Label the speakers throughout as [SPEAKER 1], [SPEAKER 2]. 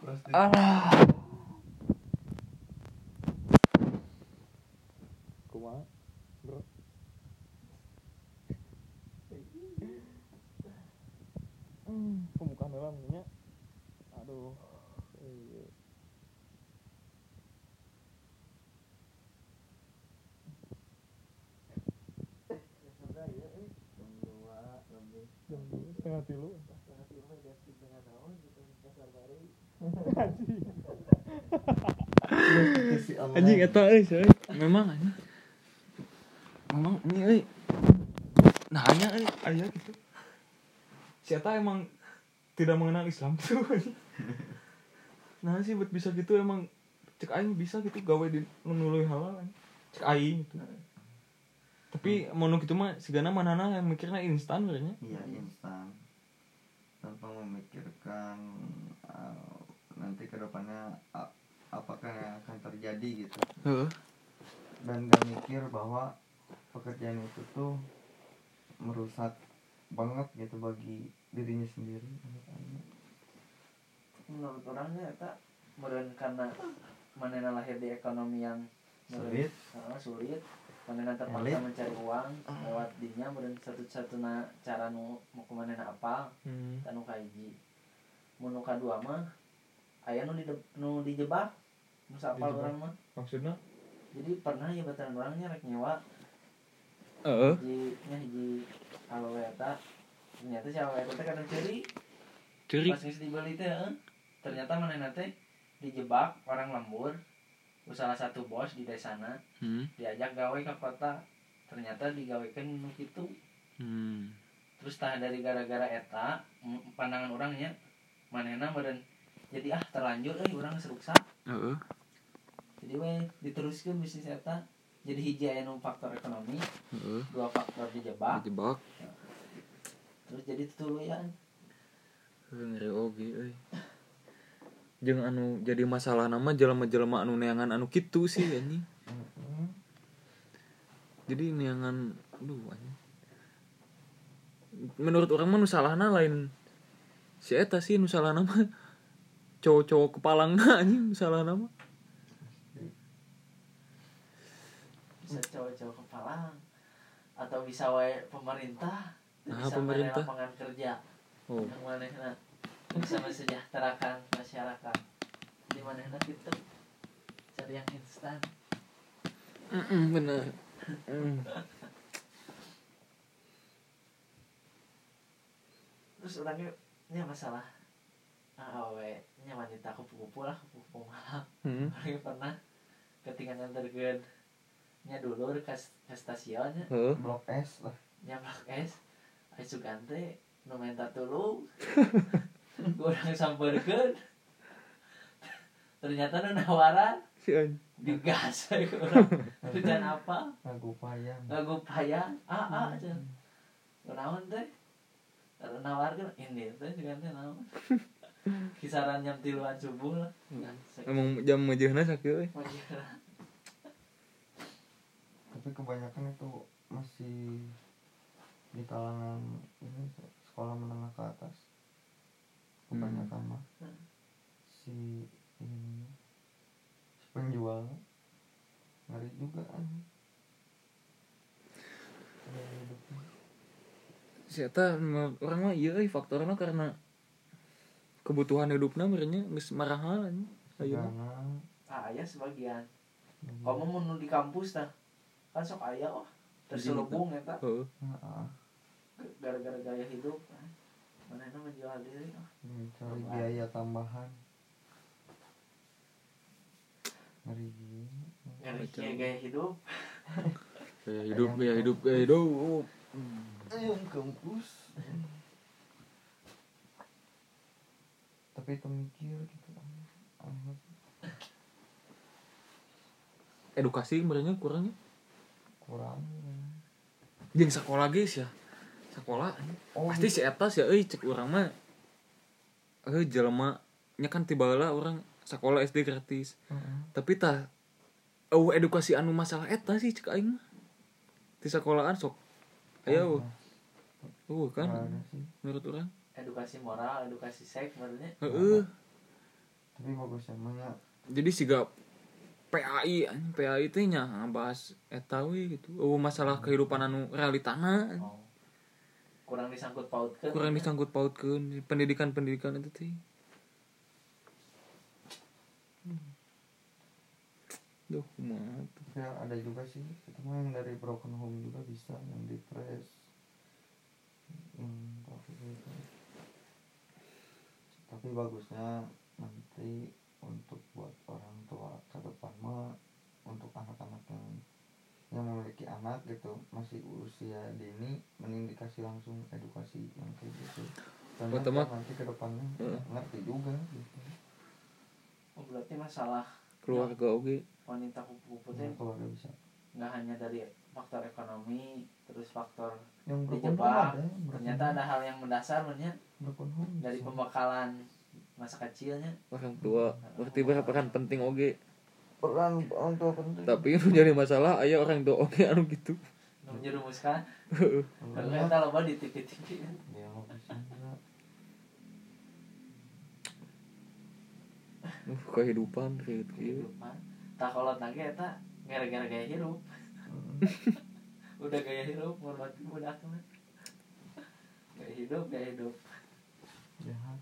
[SPEAKER 1] ah kumaha bro? Pembukaan dalamnya aduh. Iya. setengah tilu.
[SPEAKER 2] Setengah identik dengan naon gitu
[SPEAKER 1] anjing eta euy memang anjing. Memang ini euy. Nah hanya euy aya gitu. Si eta emang tidak mengenal Islam tuh anjing. nah sih buat bisa gitu emang cek aing bisa gitu gawe di nului halal anjing. cek aing gitu. Tapi mau gitu mah segala manana yang mikirnya instan kayaknya.
[SPEAKER 3] Iya instan. Tanpa memikirkan uh, nanti ke depannya apakah yang akan terjadi gitu
[SPEAKER 1] heeh
[SPEAKER 3] dan gak mikir bahwa pekerjaan itu tuh merusak banget gitu bagi dirinya sendiri
[SPEAKER 2] menurut orangnya eta meren karena manena lahir di ekonomi yang
[SPEAKER 3] Sulit.
[SPEAKER 2] Heeh, sulit manena terpaksa
[SPEAKER 3] Elit.
[SPEAKER 2] mencari uang lewat dinya meureun satu-satuna cara nu mau ke manena apa
[SPEAKER 1] hmm.
[SPEAKER 2] tanu kahiji mun nu kadua mah aya nu di nu dijebak nu sapal
[SPEAKER 1] Dijebak.
[SPEAKER 2] urang mah.
[SPEAKER 1] Maksudnya?
[SPEAKER 2] Jadi pernah ya bataran orangnya rek nyewa.
[SPEAKER 1] Heeh.
[SPEAKER 2] Hiji nya hiji awewe eta ternyata si awewe eta teh kadang ceri.
[SPEAKER 1] Ciri
[SPEAKER 2] pas geus dibeli teh eh, ternyata manehna teh dijebak orang lembur. Ku salah satu bos di desana.
[SPEAKER 1] Hmm.
[SPEAKER 2] diajak gawe ke kota. Ternyata digawekeun nu kitu.
[SPEAKER 1] Hmm.
[SPEAKER 2] terus tah dari gara-gara eta pandangan orangnya manehna meureun jadi ah terlanjur euy urang geus ruksak
[SPEAKER 1] heeh.
[SPEAKER 2] Jadi we diteruskeun bisnis eta jadi hiji aya nu faktor ekonomi.
[SPEAKER 1] Heeh.
[SPEAKER 2] Dua faktor dijebak.
[SPEAKER 1] Dijebak.
[SPEAKER 2] Terus jadi tutuluyan
[SPEAKER 1] ngeri oge euy. Jeung anu jadi masalah nama jelema-jelema anu neangan anu kitu sih anjing. Jadi neangan aduh anjing. Menurut orang mah nu salahna lain si eta sih nu salahna mah cowok-cowok kepalangna anjing nu salahna mah
[SPEAKER 2] bisa cowok-cowok kepala atau bisa wae pemerintah.
[SPEAKER 1] Nah,
[SPEAKER 2] bisa
[SPEAKER 1] pemerintah.
[SPEAKER 2] mana lapangan kerja.
[SPEAKER 1] Oh.
[SPEAKER 2] Yang manehna. Bisa mensejahterakan masyarakat. Di manehna gitu cari yang instan.
[SPEAKER 1] Mm bener. Mm.
[SPEAKER 2] terus orangnya nya masalah. Ah awe nya wanita kupu-kupu lah kupu-kupu malam.
[SPEAKER 1] Hmm.
[SPEAKER 2] pernah ketinggalan tergen nya dulur ke, ke stasiunnya.
[SPEAKER 1] Heuh.
[SPEAKER 3] blok S lah.
[SPEAKER 2] Nya blok S. Ayo Sugante nu minta tulung kurang sampeurkeun ternyata nu nawaran. Digas kerjaan apa?
[SPEAKER 3] Lagu payang.
[SPEAKER 2] Ngagu payah ah ah aja. Naon teh? Nawarkan ini teh Sugante naon kisaran jam tiluan subuh lah Nah,
[SPEAKER 1] emang jam mejehna sakieu euy
[SPEAKER 2] Wajah.
[SPEAKER 3] tapi kebanyakan itu masih di kalangan ini sekolah menengah ke atas. Kebanyakan mah.
[SPEAKER 2] Hmm.
[SPEAKER 3] si ini si penjual. Ngeri juga kan Gaya hidupnya.
[SPEAKER 1] si eta menurut orang mah iya euy faktorna karena kebutuhan hidupna merenya geus marahal anjing. Ayeuna.
[SPEAKER 2] Ah aya sebagian.
[SPEAKER 3] Hmm,
[SPEAKER 2] kamu mau di kampus tah kan sok aya oh terselubung eta
[SPEAKER 1] heeh.
[SPEAKER 3] Nah,
[SPEAKER 2] gara-gara gaya hidup ah. mana menjual diri
[SPEAKER 3] ini cari biaya tambahan. Ngeri.
[SPEAKER 2] Gaya, gaya hidup.
[SPEAKER 1] Gaya hidup gaya hidup gaya hidup.
[SPEAKER 3] Ayam kampus tapi itu mikir gitu. Aneh
[SPEAKER 1] edukasi merenya kurangnya
[SPEAKER 3] kurang.
[SPEAKER 1] Jeung sekolah guys ya. Sekolah.
[SPEAKER 3] Oh,
[SPEAKER 1] pasti si eta ya euy cek urang mah. Eh jelema nya kan tiba lah orang sekolah SD gratis.
[SPEAKER 3] Heeh.
[SPEAKER 1] tapi tah eueuh edukasi anu masalah eta sih cek aing mah. Di sekolahan sok. Ayo. Uh kan? Menurut orang
[SPEAKER 2] edukasi moral edukasi seks sebenarnya
[SPEAKER 1] heeh.
[SPEAKER 3] Tapi bagusnya mah ya.
[SPEAKER 1] Jadi siga PAI anjing PAI teh nya bahas eta we gitu. Oh masalah kehidupan anu realitana.
[SPEAKER 2] Oh. kurang disangkut pautkan
[SPEAKER 1] kurang disangkut pautkeun pendidikan pendidikan itu teh. Duh, kumaha tuh.
[SPEAKER 3] tapi ada juga sih. Itu mah yang dari broken home juga bisa yang depres hmm, tapi gitu. Tapi bagusnya nanti untuk buat orang tua ke depan mah untuk anak-anak yang yang memiliki anak gitu masih usia dini mending dikasih langsung edukasi yang kayak gitu. Karena
[SPEAKER 1] Oh, teman.
[SPEAKER 3] nanti ke depannya
[SPEAKER 1] Heeh.
[SPEAKER 3] ngerti juga gitu.
[SPEAKER 2] Oh, berarti masalah
[SPEAKER 1] keluarga oge
[SPEAKER 2] wanita kupu-kupu teh
[SPEAKER 3] Nah, keluarga bisa.
[SPEAKER 2] nggak hanya dari faktor ekonomi terus faktor
[SPEAKER 3] yang
[SPEAKER 2] di
[SPEAKER 3] broken home
[SPEAKER 2] Jepang
[SPEAKER 3] ada broken
[SPEAKER 2] ternyata ada hal yang mendasar banyak dari pembekalan masa kecilnya.
[SPEAKER 1] Orang tua. Berarti berperan penting oge.
[SPEAKER 3] Peran orang tua penting.
[SPEAKER 1] Tapi nu jadi masalah aya orang tua oge anu gitu.
[SPEAKER 2] Menjerumuskan. Kita loba di kan
[SPEAKER 3] ya mau
[SPEAKER 1] uh, kehidupan kayak gitu
[SPEAKER 2] kehidupan. Tak kolot lagi eta gara-gara gaya hidup
[SPEAKER 3] Hmm.
[SPEAKER 2] udah gaya hidup ngorbatin budak mah gaya hidup gaya hidup
[SPEAKER 3] jahat.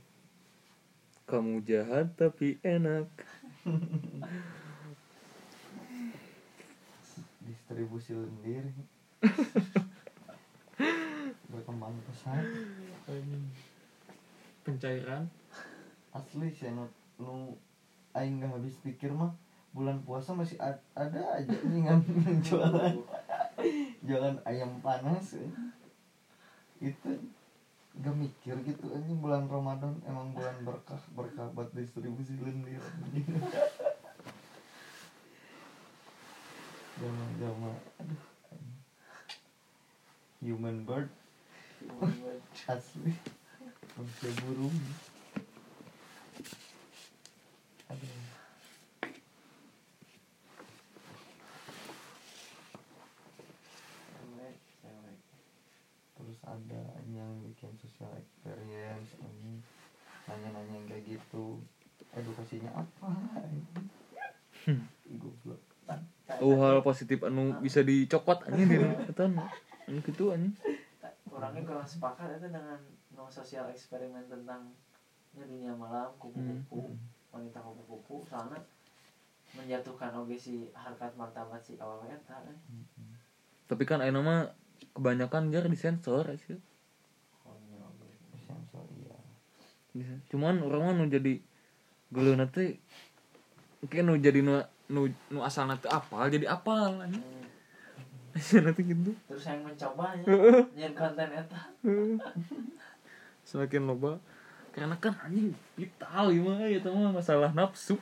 [SPEAKER 1] Kamu jahat tapi enak.
[SPEAKER 3] Distribusi lendir berkembang pesat.
[SPEAKER 1] Pencairan.
[SPEAKER 3] Asli sih nu nu aing nggak habis pikir mah bulan puasa masih a- ada aja yang jualan jualan ayam panas. Itu gak mikir gitu ini bulan Ramadan emang bulan berkah berkah buat distribusi lendir. Jangan jangan aduh human bird. Asli. Manusia burung. Aduh ada yang bikin social experience ini nanya-nanya yang kayak gitu. Edukasinya apa? Ih, goblok.
[SPEAKER 1] Oh hal positif anu bisa dicokot anjing di anu anu kitu anjing.
[SPEAKER 2] Orangnya kurang sepakat itu dengan no sosial eksperimen tentang ya, dunia malam kupu-kupu wanita kupu-kupu. Soalnya menjatuhkan oge si harkat martabat si awal eta eh.
[SPEAKER 1] tapi kan ayeuna mah kebanyakan jar disensor sih
[SPEAKER 2] oge.
[SPEAKER 3] sensor iya
[SPEAKER 1] Bisa. cuman orang mah nu jadi geuleuh teh mungkin nu jadi nu nu, nu asal teh apal jadi apal anjing
[SPEAKER 2] Hmm.
[SPEAKER 1] Teh gitu
[SPEAKER 2] terus yang mencobanya
[SPEAKER 1] Heeh.
[SPEAKER 2] nyen konten eta
[SPEAKER 1] semakin loba karena kan anjing vital mah eta mah masalah nafsu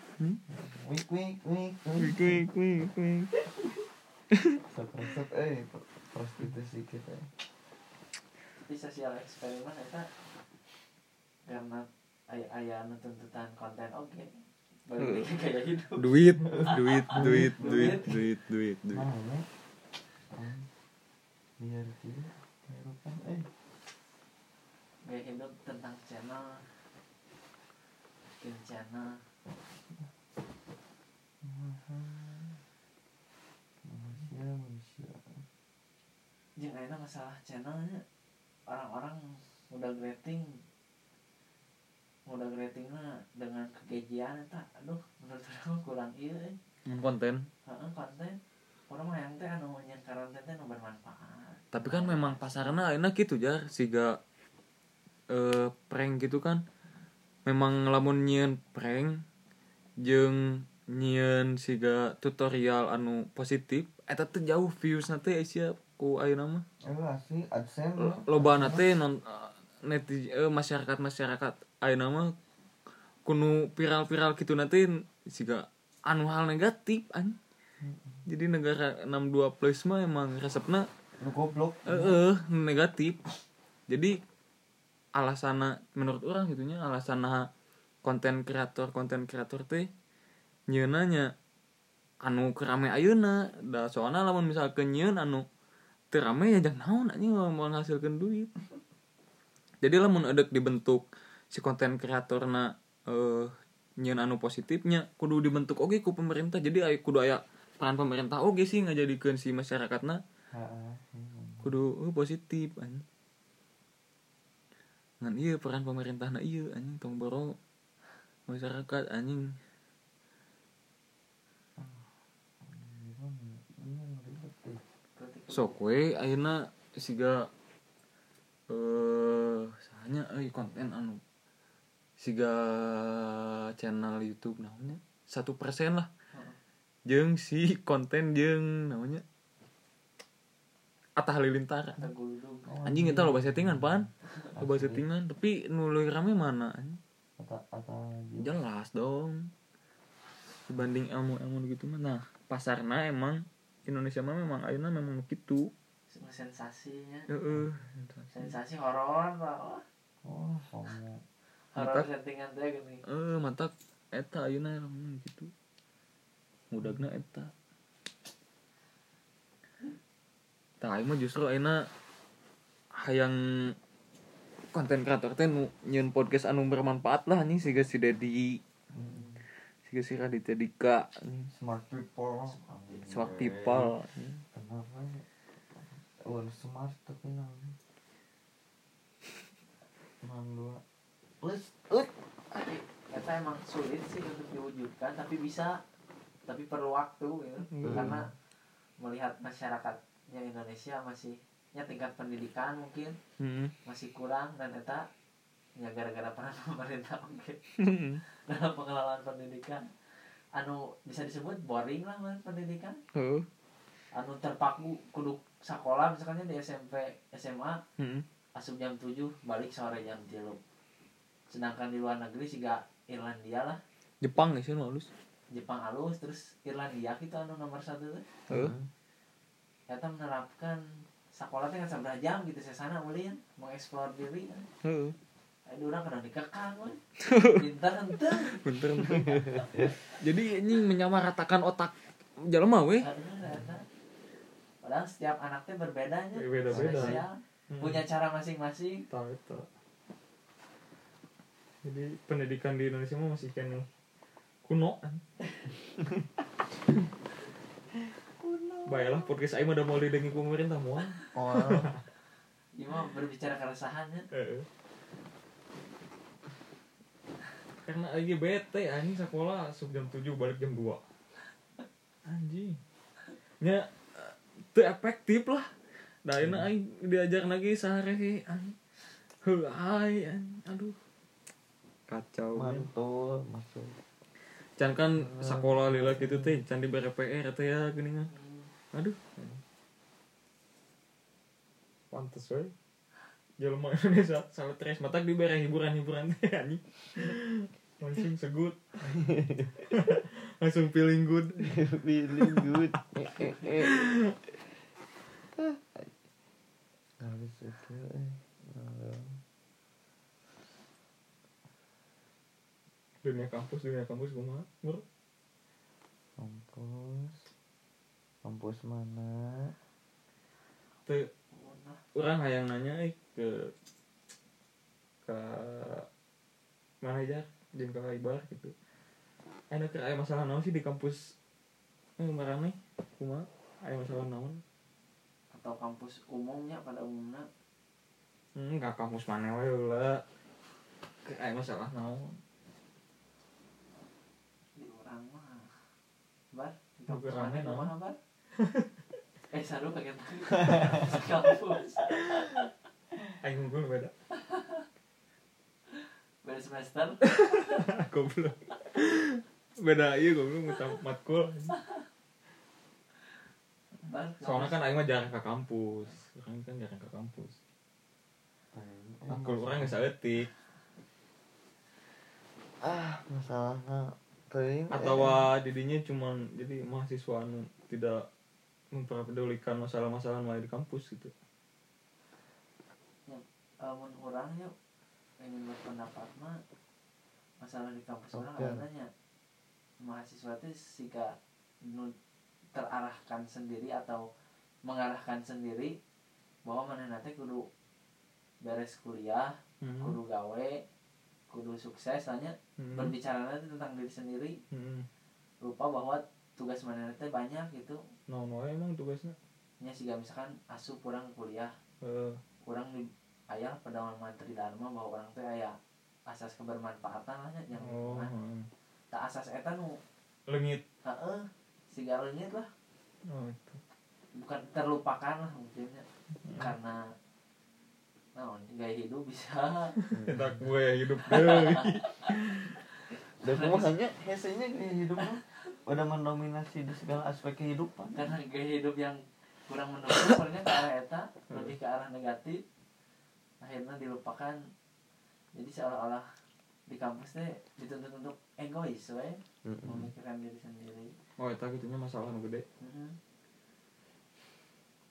[SPEAKER 3] wik wik wik
[SPEAKER 1] Wik, wik, wik, wik.
[SPEAKER 3] Prostitusi kita
[SPEAKER 2] di sosial eksperimen eta karena aya aya nu tuntutan konten oge balik lagi gaya hidup.
[SPEAKER 1] Duit duit duit duit. duit duit duit
[SPEAKER 3] biar tidak kehidupan eh.
[SPEAKER 2] Gaya hidup tentang channel. Bikin channel
[SPEAKER 3] manusia
[SPEAKER 2] jeung ayeuna masalah channelnya. Orang-orang udah rating udah ratingnya dengan kegejian eta aduh menurut orang kurang iya eh.
[SPEAKER 1] Konten.
[SPEAKER 2] Heeh, konten. Orang mah yang teh anu nyen konten teh nu bermanfaat.
[SPEAKER 1] Tapi kan memang pasarnya enak gitu jar. Siga eh prank gitu kan. Memang lamun nyieun prank jeung nyieun siga tutorial anu positif eta teh jauh views nanti Asia ku ayeuna mah
[SPEAKER 3] asli adsense.
[SPEAKER 1] Lo- loba nate non netizen eh, masyarakat masyarakat ayeuna mah kuno viral-viral gitu nanti siga anu hal negatif an. Jadi negara 62 plus mah emang resepna
[SPEAKER 3] goblok.
[SPEAKER 1] eh eh, negatif. Jadi alasana menurut orang gitunya alasana konten kreator konten kreator teh nyeunanya anu kerame ayeuna da soalna lamun misalkan nyieun anu teu rame ya jangan naon anjing mau menghasilkan duit. Jadi lamun ada dibentuk si konten kreatorna eh nyen anu positifnya kudu dibentuk oke ku pemerintah. Jadi aya kudu aya peran pemerintah oke sih ngajadikeun si masyarakatna. Kudu uh, positif anjing. Ngan iya peran pemerintah na iya anjing tong boro masyarakat anjing
[SPEAKER 2] Berarti kudu-
[SPEAKER 1] sok we ayeuna siga eh sahanya euy konten anu siga channel YouTube namanya. Satu persen lah.
[SPEAKER 2] Heeh.
[SPEAKER 1] jeung si konten jeung namanya. Atta Halilintar
[SPEAKER 2] guludug.
[SPEAKER 1] anjing kita loba settingan pan. Loba settingan tapi nu leuwih rame mana anjing?
[SPEAKER 3] Ata ata
[SPEAKER 1] jelas dong. Dibanding ilmu ilmu gitu mah. Nah pasarna emang Indonesia mah memang ayeuna memang gitu
[SPEAKER 2] sensasinya
[SPEAKER 1] heeh
[SPEAKER 2] sensasi horor lah
[SPEAKER 3] Oh, kamu.
[SPEAKER 2] horor
[SPEAKER 1] Mantap.
[SPEAKER 2] settingan teh gini
[SPEAKER 1] eh mata eta ayeuna emang gitu mudagna eta tah mah justru ayeuna hayang konten kreator teh nu nyieun podcast anu bermanfaat lah anjing siga si Dedi. Siga si Raditya Dika.
[SPEAKER 3] Smart people.
[SPEAKER 1] smart people.
[SPEAKER 3] Kenapa? Oh, smart tapi nang. Nang dua. Plus, ut.
[SPEAKER 2] tapi kata emang sulit sih untuk diwujudkan tapi bisa tapi perlu waktu gitu
[SPEAKER 1] Hmm.
[SPEAKER 2] karena melihat masyarakatnya Indonesia masih ya tingkat pendidikan mungkin
[SPEAKER 1] Heeh.
[SPEAKER 2] masih kurang dan eta ya gara-gara peran pemerintah mungkin dalam pengelolaan pendidikan. Anu bisa disebut boring lah man pendidikan.
[SPEAKER 1] Heeh.
[SPEAKER 2] anu terpaku kudu sekolah misalnya di SMP SMA
[SPEAKER 1] Heeh.
[SPEAKER 2] asup jam 7 balik sore jam 3 sedangkan di luar negeri sih gak Irlandia lah.
[SPEAKER 1] Jepang ya sih halus.
[SPEAKER 2] Jepang halus terus Irlandia gitu anu nomor satu tuh.
[SPEAKER 1] Heeh.
[SPEAKER 2] ternyata menerapkan sekolah teh kan seberapa jam gitu saya sana ulin mengeksplor diri. Kan
[SPEAKER 1] Heeh.
[SPEAKER 2] Aduh orang kadang dikekang kan pintar ente.
[SPEAKER 1] Jadi ini menyamaratakan otak jelema weh.
[SPEAKER 2] Aduh, ternyata. padahal setiap anaknya berbeda nya
[SPEAKER 1] Beda-beda.
[SPEAKER 2] spesial punya cara masing-masing
[SPEAKER 1] tahu itu. Jadi pendidikan di Indonesia mah masih kene kuno kan. Baiklah podcast aing mah udah mau didengi pemerintah mau.
[SPEAKER 3] Oh,
[SPEAKER 2] Ini mah berbicara keresahannya
[SPEAKER 1] Karena aing bete anjing sekolah sub jam 7 balik jam 2. Anjing. Nya teu efektif lah. Da ayeuna aing diajar lagi sehari sih anjing. Heuh ai anjing. Aduh. Kacau.
[SPEAKER 3] mantul masuk.
[SPEAKER 1] Can kan sekolah lila gitu teh can dibere PR teh ya gini kan. Aduh. Pantes we. Jelema Indonesia salah stres mata dibere hiburan-hiburan teh anjing. Langsung segut. Langsung feeling good.
[SPEAKER 3] Feeling good. Harus itu. eh.
[SPEAKER 1] Dunia kampus, dunia kampus kumaha? Mur.
[SPEAKER 3] Kampus. Kampus mana?
[SPEAKER 1] Teu
[SPEAKER 2] Nah,
[SPEAKER 1] urang hayang nanya eh, ke ke mana aja jeung ka Ibar gitu. Enak ke aya masalah naon sih di kampus eh marane kumaha? Aya masalah naon?
[SPEAKER 2] atau kampus umumnya pada umumnya
[SPEAKER 1] Hmm, ka kampus mana wae heula. Ke aya masalah naon?
[SPEAKER 2] di orang mah bar di kampus mana
[SPEAKER 1] naon?
[SPEAKER 2] bar eh saru kaget kampus
[SPEAKER 1] Aing unggul beda.
[SPEAKER 2] beda semester
[SPEAKER 1] Goblok. beda ieu goblok muta matkul. Soalnya kan aing mah jarang ke kampus. Orang kan jarang ke kampus. Matkul orang geus saeutik.
[SPEAKER 3] Ah, masalahnya teuing.
[SPEAKER 1] atau didinya cuman jadi mahasiswa anu tidak memperdulikan masalah-masalah mulai di kampus gitu
[SPEAKER 2] mun urang yuk ingin berpendapat mah masalah di kampus orang
[SPEAKER 3] Oke.
[SPEAKER 2] adanya mahasiswa itu sika nu terarahkan sendiri atau mengarahkan sendiri bahwa mana nanti kudu beres kuliah kudu gawe kudu sukses hanya
[SPEAKER 1] Hmm.
[SPEAKER 2] berbicara nanti tentang diri sendiri
[SPEAKER 1] Hmm.
[SPEAKER 2] lupa bahwa tugas mana teh banyak gitu
[SPEAKER 1] Nah, no emang tugasnya.
[SPEAKER 2] nya sih misalkan asup kurang kuliah
[SPEAKER 1] Eh,
[SPEAKER 2] kurang di ayah pedoman mantri dharma bahwa orang teh aya asas kebermanfaatan lah nya yang
[SPEAKER 1] oh, heeh.
[SPEAKER 2] tak asas eta nu
[SPEAKER 1] Lengit.
[SPEAKER 2] heeh siga leungit lah
[SPEAKER 1] Oh, itu.
[SPEAKER 2] bukan terlupakan lah mungkinnya
[SPEAKER 1] Hmm.
[SPEAKER 2] karena naon gaya hidup bisa
[SPEAKER 1] Kita gue hidup deh.
[SPEAKER 3] dan makanya hesenya gaya hidup mah udah mendominasi di segala aspek kehidupan
[SPEAKER 2] karena gaya hidup yang kurang mendukung soalnya ke arah eta lebih ke arah negatif akhirnya dilupakan jadi seolah-olah di kampus teh dituntut untuk egois we memikirkan diri sendiri
[SPEAKER 1] Oh, itu gitunya masalah nu gede.
[SPEAKER 2] Mhm.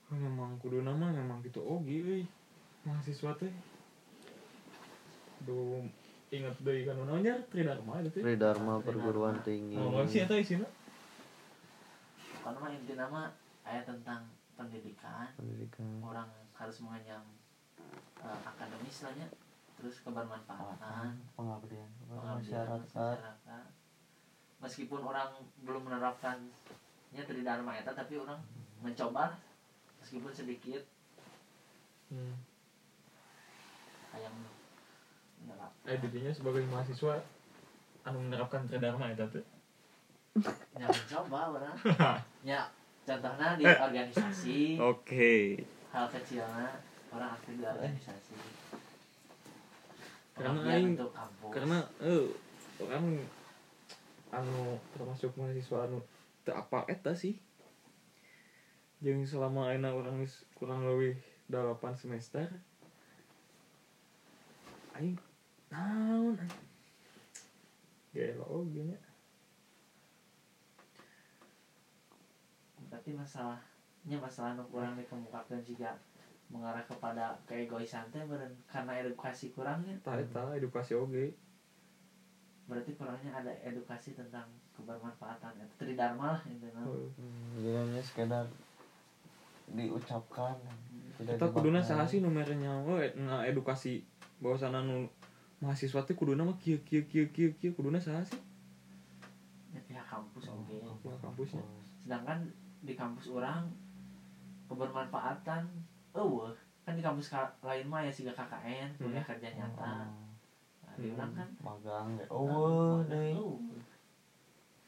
[SPEAKER 1] Oh, memang kudu nama memang gitu oge euy. Mahasiswa teh. Duh, ingat deui kan namanya Tridharma itu.
[SPEAKER 3] Tridharma perguruan tinggi
[SPEAKER 1] Oh, sih eta isina.
[SPEAKER 2] karena mah inti nama ayat tentang pendidikan
[SPEAKER 3] pendidikan
[SPEAKER 2] orang harus mengenyam eh, akademis lah nya terus kebermanfaatan
[SPEAKER 3] pengabdian kepada masyarakat.
[SPEAKER 2] masyarakat. Meskipun orang belum menerapkannya dari dharma eta tapi orang mencoba meskipun sedikit.
[SPEAKER 1] Hmm.
[SPEAKER 2] kayak menerap
[SPEAKER 1] Eh, didinya sebagai mahasiswa anu menerapkan Tridharma eta teh.
[SPEAKER 2] ya mencoba orang. Ya contohnya di organisasi.
[SPEAKER 1] Oke.
[SPEAKER 2] hal kecilnya orang aktif di organisasi
[SPEAKER 1] Karena
[SPEAKER 2] Pengabdian
[SPEAKER 1] aing- Karena eh orang anu termasuk mahasiswa anu apa eta sih. Jeung selama ayeuna orang kurang lebih 8 semester aing naon Gelo oge nya.
[SPEAKER 2] berarti masalahnya masalah nu kurang dikemukakan juga mengarah kepada keegoisan teh beren karena edukasi kurangnya
[SPEAKER 1] Tah eta edukasi oge.
[SPEAKER 2] berarti kurangnya ada edukasi tentang kebermanfaatan itu tridharma lah intinya.
[SPEAKER 3] Hmm, jadi hanya sekedar diucapkan tidak
[SPEAKER 1] Kita kuduna saha sih numernya we nga edukasi bahwasana nu mahasiswa teh kuduna mah kieu kieu kieu kieu kieu kuduna saha sih?
[SPEAKER 2] ya, pihak kampus oke
[SPEAKER 1] Pihak kampusnya.
[SPEAKER 2] sedangkan di kampus orang kebermanfaatan oh kan di kampus ka- lain mah ya sih KKN kuliah kerja nyata nah, di
[SPEAKER 1] Hmm.
[SPEAKER 2] orang kan
[SPEAKER 3] magang deh oh deh
[SPEAKER 2] eueuh.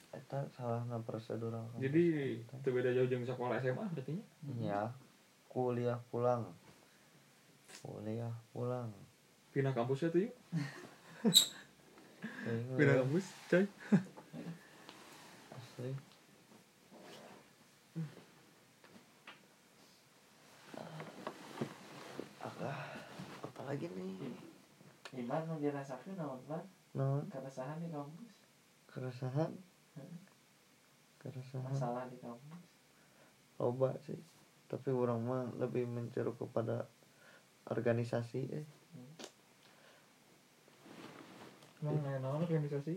[SPEAKER 3] eta salahna prosedural kampus.
[SPEAKER 1] Jadi teu beda jauh jeung sekolah SMA berarti nya.
[SPEAKER 3] ya kuliah pulang kuliah pulang
[SPEAKER 1] Pindah kampus ya tuh yuk. Pindah
[SPEAKER 3] ya,
[SPEAKER 1] kampus, coy.
[SPEAKER 3] asli lagi nih.
[SPEAKER 2] Iman mau dirasakan naon ban
[SPEAKER 3] non
[SPEAKER 2] keresahan di kampus?
[SPEAKER 3] Keresahan?
[SPEAKER 2] Hmm.
[SPEAKER 3] keresahan.
[SPEAKER 2] Masalah di kampus?
[SPEAKER 3] Loba sih. Tapi orang mah lebih menceruk kepada organisasi eh.
[SPEAKER 1] Emang nanya naon organisasi?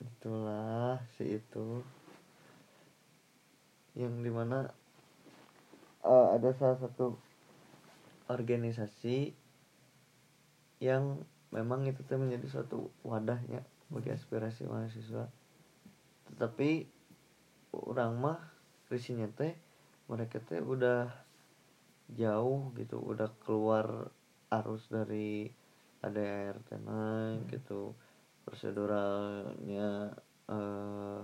[SPEAKER 3] itulah si itu. Yang di mana eh, ada salah satu organisasi yang memang itu tuh menjadi suatu wadahnya bagi aspirasi mahasiswa. Tetapi orang mah risinya teh mereka teh udah jauh gitu udah keluar arus dari ADR tenang gitu. Proseduralnya eh,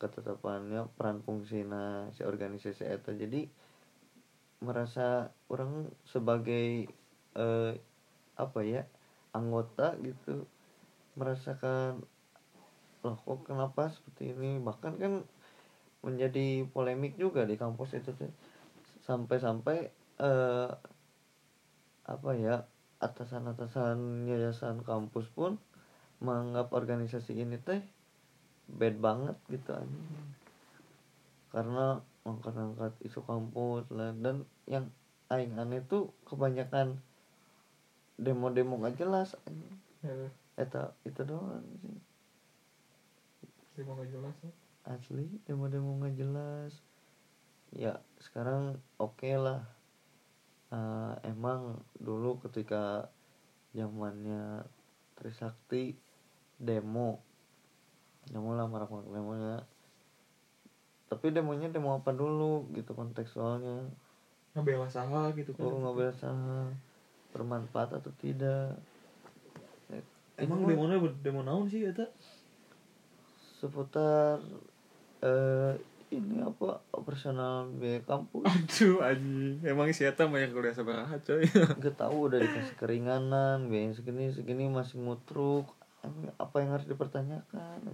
[SPEAKER 3] ketetapannya peran fungsina si organisasi eta. Jadi merasa orang sebagai eh, apa ya anggota gitu merasakan loh kok kenapa seperti ini? Bahkan kan menjadi polemik juga di kampus itu tuh. Sampai-sampai eh, apa ya atasan-atasan yayasan kampus pun menganggap organisasi ini teh bad banget gitu anjing karena angkat-angkat isu kampus lah dan yang aing aneh tuh kebanyakan demo-demo gak jelas anjing.
[SPEAKER 1] Ya,
[SPEAKER 3] eta itu doang sih
[SPEAKER 1] mau gak jelas ya.
[SPEAKER 3] asli demo-demo nggak jelas. Ya sekarang oke lah. Eh, emang dulu ketika zamannya Trisakti demo demo lah marak-marak demonya tapi demonya demo apa dulu gitu kontekstualnya
[SPEAKER 1] ngebela saha gitu kan.
[SPEAKER 3] Oh nggak biasa bermanfaat atau tidak.
[SPEAKER 1] Emang demo demo naon sih eta?
[SPEAKER 3] Seputar eh ini apa operasional biaya kampus.
[SPEAKER 1] Aduh anjing. Emang si eta banyak kuliah sabaraha coy.
[SPEAKER 3] Gak tahu udah dikasih keringanan biaya segini segini masih mutruk. Apa yang harus dipertanyakan?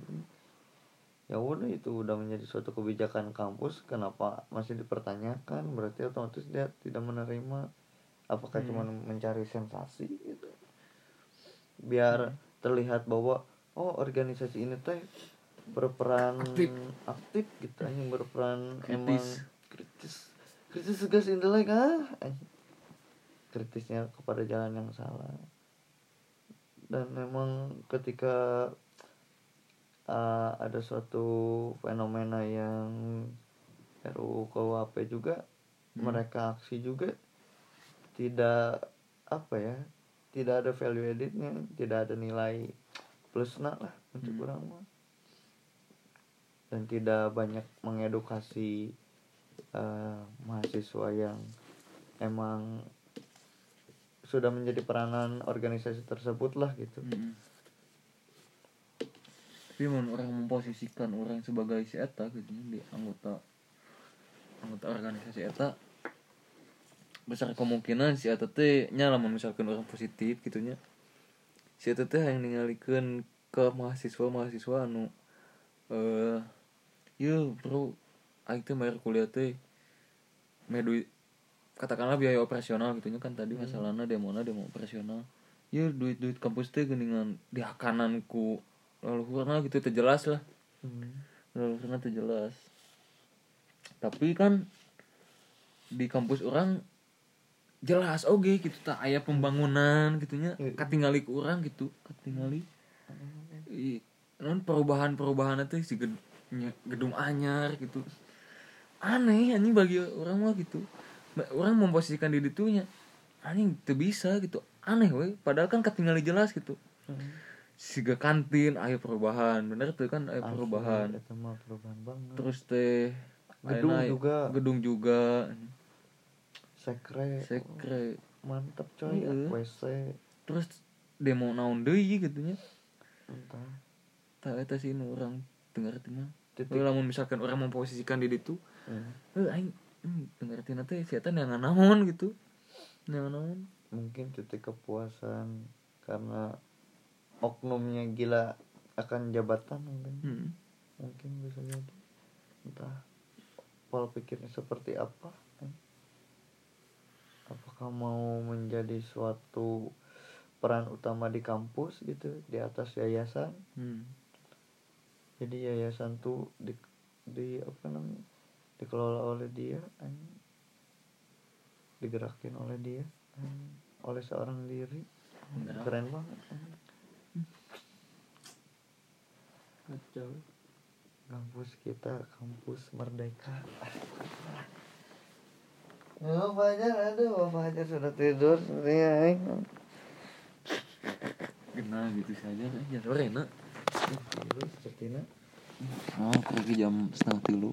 [SPEAKER 3] Ya udah itu udah menjadi suatu kebijakan kampus. Kenapa masih dipertanyakan? Berarti otomatis dia tidak menerima apakah
[SPEAKER 1] Hmm.
[SPEAKER 3] cuma mencari sensasi gitu biar terlihat bahwa oh organisasi ini teh berperan
[SPEAKER 1] Aktif.
[SPEAKER 3] aktif gitu anjing berperan
[SPEAKER 1] Kritis.
[SPEAKER 3] emang kritis kritis tegas intelek ah anjing. kritisnya kepada jalan yang salah dan memang ketika uh, ada suatu fenomena yang RUU KUHP juga
[SPEAKER 1] Hmm.
[SPEAKER 3] mereka aksi juga tidak apa ya tidak ada value editnya tidak ada nilai plus lah untuk
[SPEAKER 1] Hmm.
[SPEAKER 3] orang mah dan tidak banyak mengedukasi uh, mahasiswa yang emang sudah menjadi peranan organisasi tersebut lah gitu
[SPEAKER 1] Mm-mm. tapi mun orang memposisikan orang sebagai si eta gitu di anggota anggota organisasi eta besar kemungkinan si eta teh nya lamun misalkan orang positif gitunya. Si teh yang ningalikeun ke mahasiswa mahasiswa anu eh yuk bro aing teh bayar kuliah teh me duit katakanlah biaya operasional gitunya kan tadi masalahnya demona demo operasional. Ya duit duit kampus teh geningan dihakanan ku lalu karena gitu teh jelas lah.
[SPEAKER 3] Hmm.
[SPEAKER 1] lalu karena teh jelas. Tapi kan di kampus orang jelas oke gitu tak aya pembangunan gitunya.
[SPEAKER 3] Iya.
[SPEAKER 1] katingali ku orang gitu katingali. I- non perubahan perubahan itu si ged- gedung anyar gitu. Aneh anjing bagi orang mah gitu. Orang memposisikan diri tuh nya anjing tuh bisa gitu. Aneh weh. Padahal kan ketinggalan jelas gitu. Siga kantin ayo perubahan. Bener tuh kan ayo perubahan.
[SPEAKER 3] itu mah perubahan banget.
[SPEAKER 1] Terus teh
[SPEAKER 3] Gedung juga.
[SPEAKER 1] gedung juga
[SPEAKER 3] sekre.
[SPEAKER 1] Sekre.
[SPEAKER 3] Mantep coy
[SPEAKER 1] Iya.
[SPEAKER 3] WC.
[SPEAKER 1] Terus demo naon deui gitu nya
[SPEAKER 3] entah.
[SPEAKER 1] Tak eta sih nu orang dengar tengah
[SPEAKER 3] Titik.
[SPEAKER 1] lamun misalkan orang memposisikan diri tuh
[SPEAKER 3] Hmm.
[SPEAKER 1] eh aing hmm, dengar tina teh si eta neangan naon? gitu. Neangan naon?
[SPEAKER 3] Mungkin titik kepuasan karena oknumnya gila akan jabatan mungkin.
[SPEAKER 1] Hmm.
[SPEAKER 3] mungkin bisa jadi. Entah pola pikirnya seperti apa. Apakah mau menjadi suatu peran utama di kampus gitu di atas yayasan
[SPEAKER 1] Hmm.
[SPEAKER 3] jadi yayasan tuh di di apa namanya dikelola oleh dia digerakin oleh dia oleh seorang diri
[SPEAKER 1] Benar.
[SPEAKER 3] keren banget.
[SPEAKER 1] Kacau.
[SPEAKER 3] kampus kita kampus merdeka Ya, Bapak Hajar, aduh Bapak Hajar sudah tidur sepertinya aing.
[SPEAKER 1] Kena gitu saja kan. Ya sore nak.
[SPEAKER 3] Tidur sepertinya.
[SPEAKER 1] Oh, pergi jam setengah tilu.